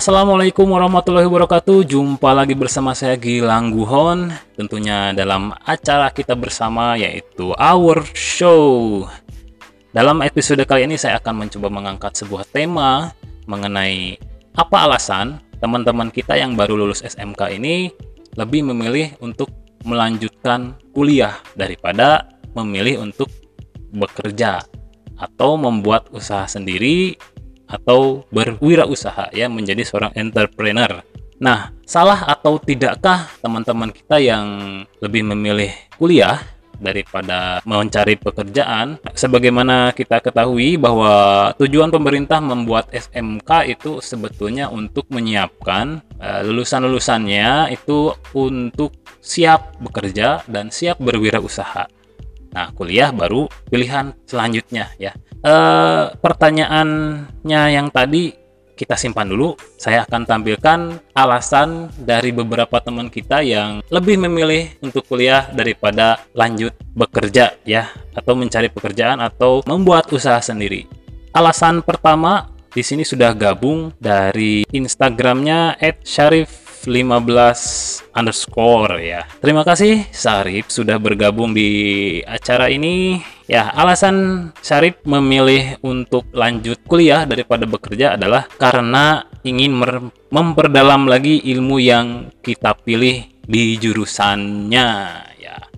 Assalamualaikum warahmatullahi wabarakatuh. Jumpa lagi bersama saya Gilang Guhon. Tentunya dalam acara kita bersama yaitu Our Show. Dalam episode kali ini saya akan mencoba mengangkat sebuah tema Mengenai apa alasan teman-teman kita yang baru lulus SMK ini Lebih memilih untuk melanjutkan kuliah Daripada memilih untuk bekerja Atau membuat usaha sendiri atau berwirausaha ya menjadi seorang entrepreneur. Nah, salah atau tidakkah teman-teman kita yang lebih memilih kuliah daripada mencari pekerjaan? Sebagaimana kita ketahui bahwa tujuan pemerintah membuat SMK itu sebetulnya untuk menyiapkan uh, lulusan-lulusannya itu untuk siap bekerja dan siap berwirausaha. Nah, kuliah baru pilihan selanjutnya ya. E, pertanyaannya yang tadi kita simpan dulu. Saya akan tampilkan alasan dari beberapa teman kita yang lebih memilih untuk kuliah daripada lanjut bekerja ya atau mencari pekerjaan atau membuat usaha sendiri. Alasan pertama di sini sudah gabung dari Instagramnya @syarif 15 underscore ya. Terima kasih Sarip sudah bergabung di acara ini. Ya, alasan Sarip memilih untuk lanjut kuliah daripada bekerja adalah karena ingin memperdalam lagi ilmu yang kita pilih di jurusannya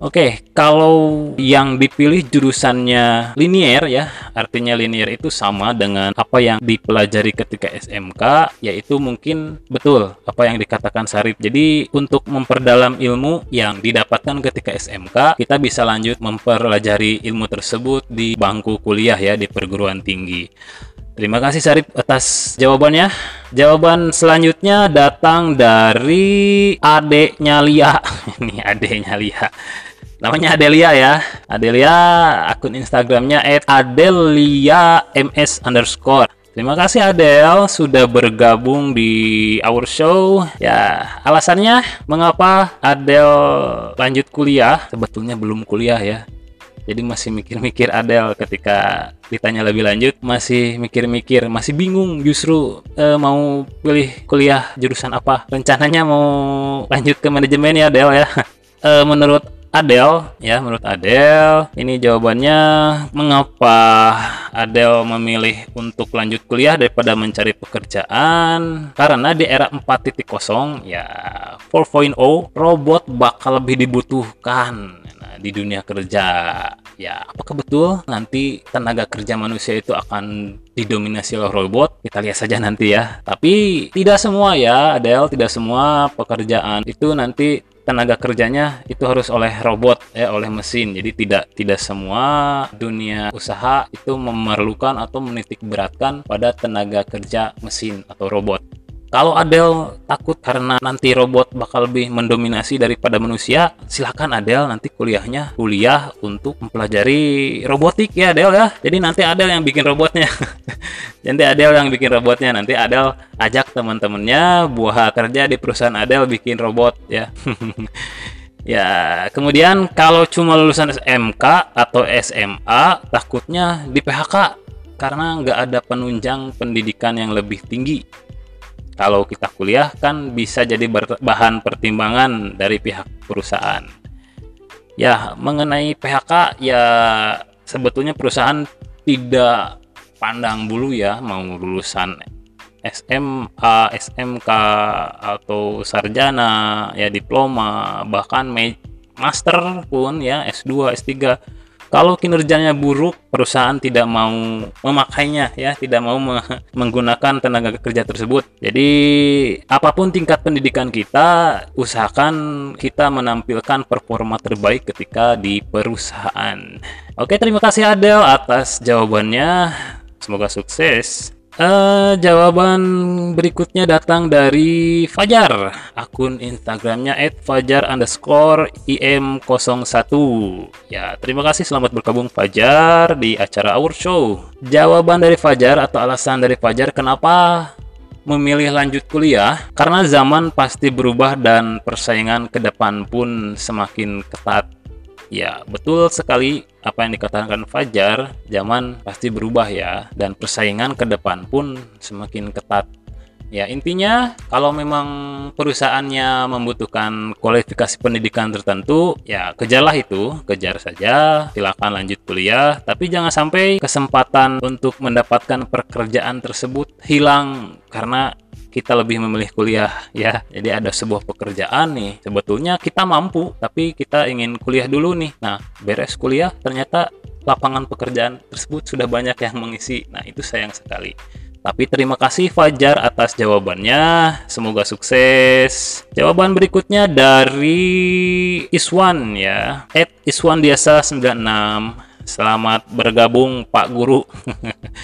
Oke, kalau yang dipilih jurusannya linier ya, artinya linier itu sama dengan apa yang dipelajari ketika SMK, yaitu mungkin betul apa yang dikatakan Sarip. Jadi untuk memperdalam ilmu yang didapatkan ketika SMK, kita bisa lanjut mempelajari ilmu tersebut di bangku kuliah ya di perguruan tinggi. Terima kasih Sarip atas jawabannya. Jawaban selanjutnya datang dari adeknya Lia. Ini adeknya Lia. Namanya Adelia ya. Adelia akun Instagramnya @adelia_ms underscore. Terima kasih Adel sudah bergabung di Our Show. Ya, alasannya mengapa Adel lanjut kuliah? Sebetulnya belum kuliah ya jadi masih mikir-mikir Adel ketika ditanya lebih lanjut masih mikir-mikir masih bingung justru e, mau pilih kuliah jurusan apa rencananya mau lanjut ke manajemen ya Adel ya e, menurut Adel ya menurut Adel ini jawabannya mengapa Adel memilih untuk lanjut kuliah daripada mencari pekerjaan? Karena di era 4.0 ya 4.0 robot bakal lebih dibutuhkan nah, di dunia kerja. Ya apakah betul nanti tenaga kerja manusia itu akan didominasi oleh robot? Kita lihat saja nanti ya. Tapi tidak semua ya Adel tidak semua pekerjaan itu nanti tenaga kerjanya itu harus oleh robot ya oleh mesin. Jadi tidak tidak semua dunia usaha itu memerlukan atau menitik beratkan pada tenaga kerja mesin atau robot kalau Adel takut karena nanti robot bakal lebih mendominasi daripada manusia, silahkan Adel nanti kuliahnya kuliah untuk mempelajari robotik ya Adel ya. Jadi nanti Adel yang bikin robotnya. nanti Adel yang bikin robotnya. Nanti Adel ajak teman-temannya buah kerja di perusahaan Adel bikin robot ya. Ya, kemudian kalau cuma lulusan SMK atau SMA, takutnya di PHK karena nggak ada penunjang pendidikan yang lebih tinggi kalau kita kuliah kan bisa jadi bahan pertimbangan dari pihak perusahaan. Ya, mengenai PHK ya sebetulnya perusahaan tidak pandang bulu ya mau lulusan SMA, SMK atau sarjana, ya diploma, bahkan master pun ya S2, S3 kalau kinerjanya buruk, perusahaan tidak mau memakainya ya, tidak mau me menggunakan tenaga kerja tersebut. Jadi apa pun tingkat pendidikan kita, usahakan kita menampilkan performa terbaik ketika di perusahaan. Oke, terima kasih Adel atas jawabannya. Semoga sukses. Uh, jawaban berikutnya datang dari Fajar. Akun Instagramnya @fajar underscore im01 ya terima kasih. Selamat bergabung Fajar di acara Our Show. Jawaban dari Fajar atau alasan dari Fajar kenapa memilih lanjut kuliah? Karena zaman pasti berubah dan persaingan ke depan pun semakin ketat Ya, betul sekali apa yang dikatakan Fajar, zaman pasti berubah ya dan persaingan ke depan pun semakin ketat. Ya, intinya kalau memang perusahaannya membutuhkan kualifikasi pendidikan tertentu, ya kejarlah itu, kejar saja, silakan lanjut kuliah, tapi jangan sampai kesempatan untuk mendapatkan pekerjaan tersebut hilang karena kita lebih memilih kuliah ya. Jadi ada sebuah pekerjaan nih, sebetulnya kita mampu, tapi kita ingin kuliah dulu nih. Nah, beres kuliah ternyata lapangan pekerjaan tersebut sudah banyak yang mengisi. Nah, itu sayang sekali. Tapi terima kasih Fajar atas jawabannya. Semoga sukses. Jawaban berikutnya dari Iswan ya. At Iswan Diasa 96. Selamat bergabung Pak Guru.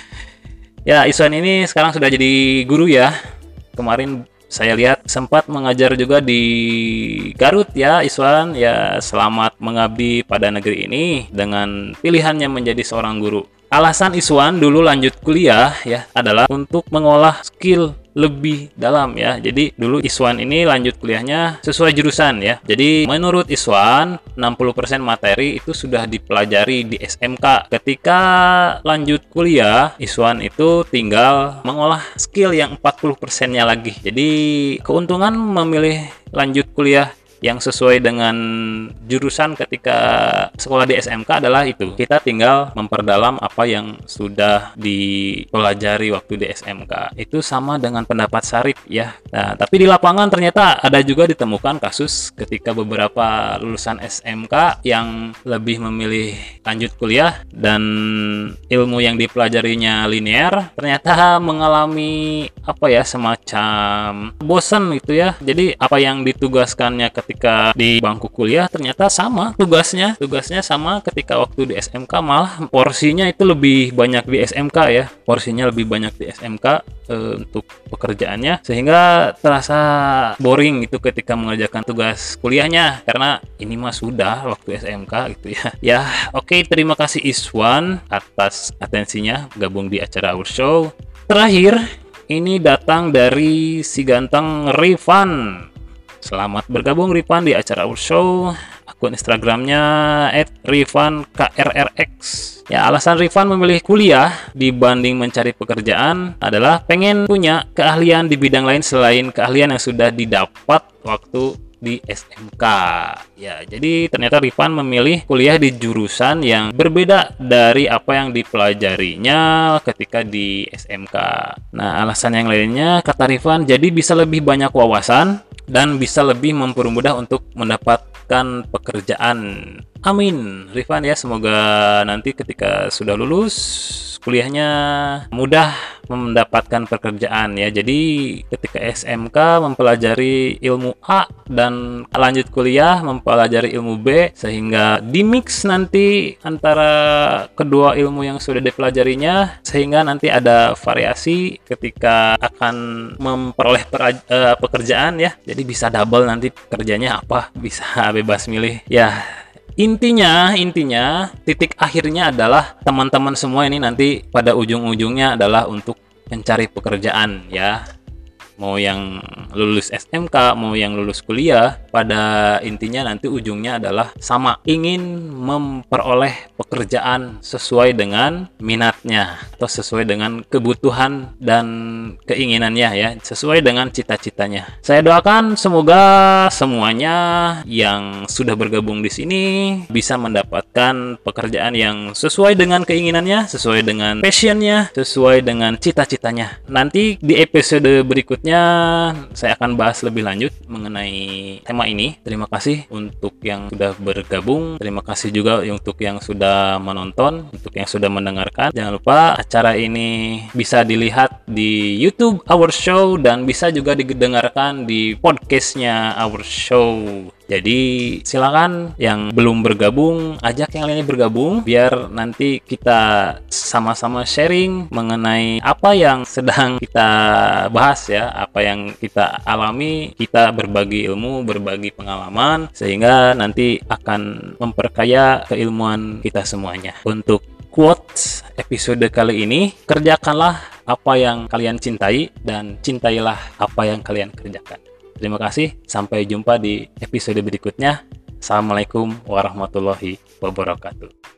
ya, Iswan ini sekarang sudah jadi guru ya. Kemarin saya lihat sempat mengajar juga di Garut ya Iswan. Ya selamat mengabdi pada negeri ini dengan pilihannya menjadi seorang guru. Alasan Iswan dulu lanjut kuliah ya adalah untuk mengolah skill lebih dalam ya. Jadi dulu Iswan ini lanjut kuliahnya sesuai jurusan ya. Jadi menurut Iswan 60% materi itu sudah dipelajari di SMK. Ketika lanjut kuliah, Iswan itu tinggal mengolah skill yang 40%-nya lagi. Jadi keuntungan memilih lanjut kuliah yang sesuai dengan jurusan ketika sekolah di SMK adalah itu. Kita tinggal memperdalam apa yang sudah dipelajari waktu di SMK. Itu sama dengan pendapat Sarip ya. Nah, tapi di lapangan ternyata ada juga ditemukan kasus ketika beberapa lulusan SMK yang lebih memilih lanjut kuliah dan ilmu yang dipelajarinya linear ternyata mengalami apa ya semacam bosan gitu ya. Jadi apa yang ditugaskannya ke ketika di bangku kuliah ternyata sama tugasnya. Tugasnya sama ketika waktu di SMK malah porsinya itu lebih banyak di SMK ya. Porsinya lebih banyak di SMK e, eh, untuk pekerjaannya. Sehingga terasa boring itu ketika mengerjakan tugas kuliahnya. Karena ini mah sudah waktu SMK gitu ya. Ya oke okay, terima kasih Iswan atas atensinya gabung di acara Our Show. Terakhir ini datang dari si ganteng Rifan Selamat bergabung Rifan di acara Our Show. Akun Instagramnya @rifankrrx. Ya, alasan Rifan memilih kuliah dibanding mencari pekerjaan adalah pengen punya keahlian di bidang lain selain keahlian yang sudah didapat waktu di SMK. Ya, jadi ternyata Rifan memilih kuliah di jurusan yang berbeda dari apa yang dipelajarinya ketika di SMK. Nah, alasan yang lainnya kata Rifan jadi bisa lebih banyak wawasan dan bisa lebih mempermudah untuk mendapatkan pekerjaan. Amin. Rifan ya, semoga nanti ketika sudah lulus kuliahnya mudah mendapatkan pekerjaan ya. Jadi ketika SMK mempelajari ilmu A dan lanjut kuliah mempelajari ilmu B sehingga di mix nanti antara kedua ilmu yang sudah dipelajarinya sehingga nanti ada variasi ketika akan memperoleh uh, pekerjaan ya. Jadi bisa double nanti kerjanya apa, bisa bebas milih. Ya, intinya intinya titik akhirnya adalah teman-teman semua ini nanti pada ujung-ujungnya adalah untuk mencari pekerjaan ya. Mau yang lulus SMK mau yang lulus kuliah pada intinya nanti ujungnya adalah sama ingin memperoleh pekerjaan sesuai dengan minatnya atau sesuai dengan kebutuhan dan keinginannya ya sesuai dengan cita-citanya saya doakan semoga semuanya yang sudah bergabung di sini bisa mendapatkan pekerjaan yang sesuai dengan keinginannya sesuai dengan passionnya sesuai dengan cita-citanya nanti di episode berikutnya saya akan bahas lebih lanjut mengenai tema ini. Terima kasih untuk yang sudah bergabung. Terima kasih juga untuk yang sudah menonton, untuk yang sudah mendengarkan. Jangan lupa acara ini bisa dilihat di YouTube Our Show dan bisa juga didengarkan di podcastnya Our Show. Jadi silakan yang belum bergabung, ajak yang lainnya bergabung biar nanti kita sama-sama sharing mengenai apa yang sedang kita bahas ya, apa yang kita alami, kita berbagi ilmu, berbagi pengalaman sehingga nanti akan memperkaya keilmuan kita semuanya. Untuk quotes episode kali ini, kerjakanlah apa yang kalian cintai dan cintailah apa yang kalian kerjakan. Terima kasih, sampai jumpa di episode berikutnya. Assalamualaikum warahmatullahi wabarakatuh.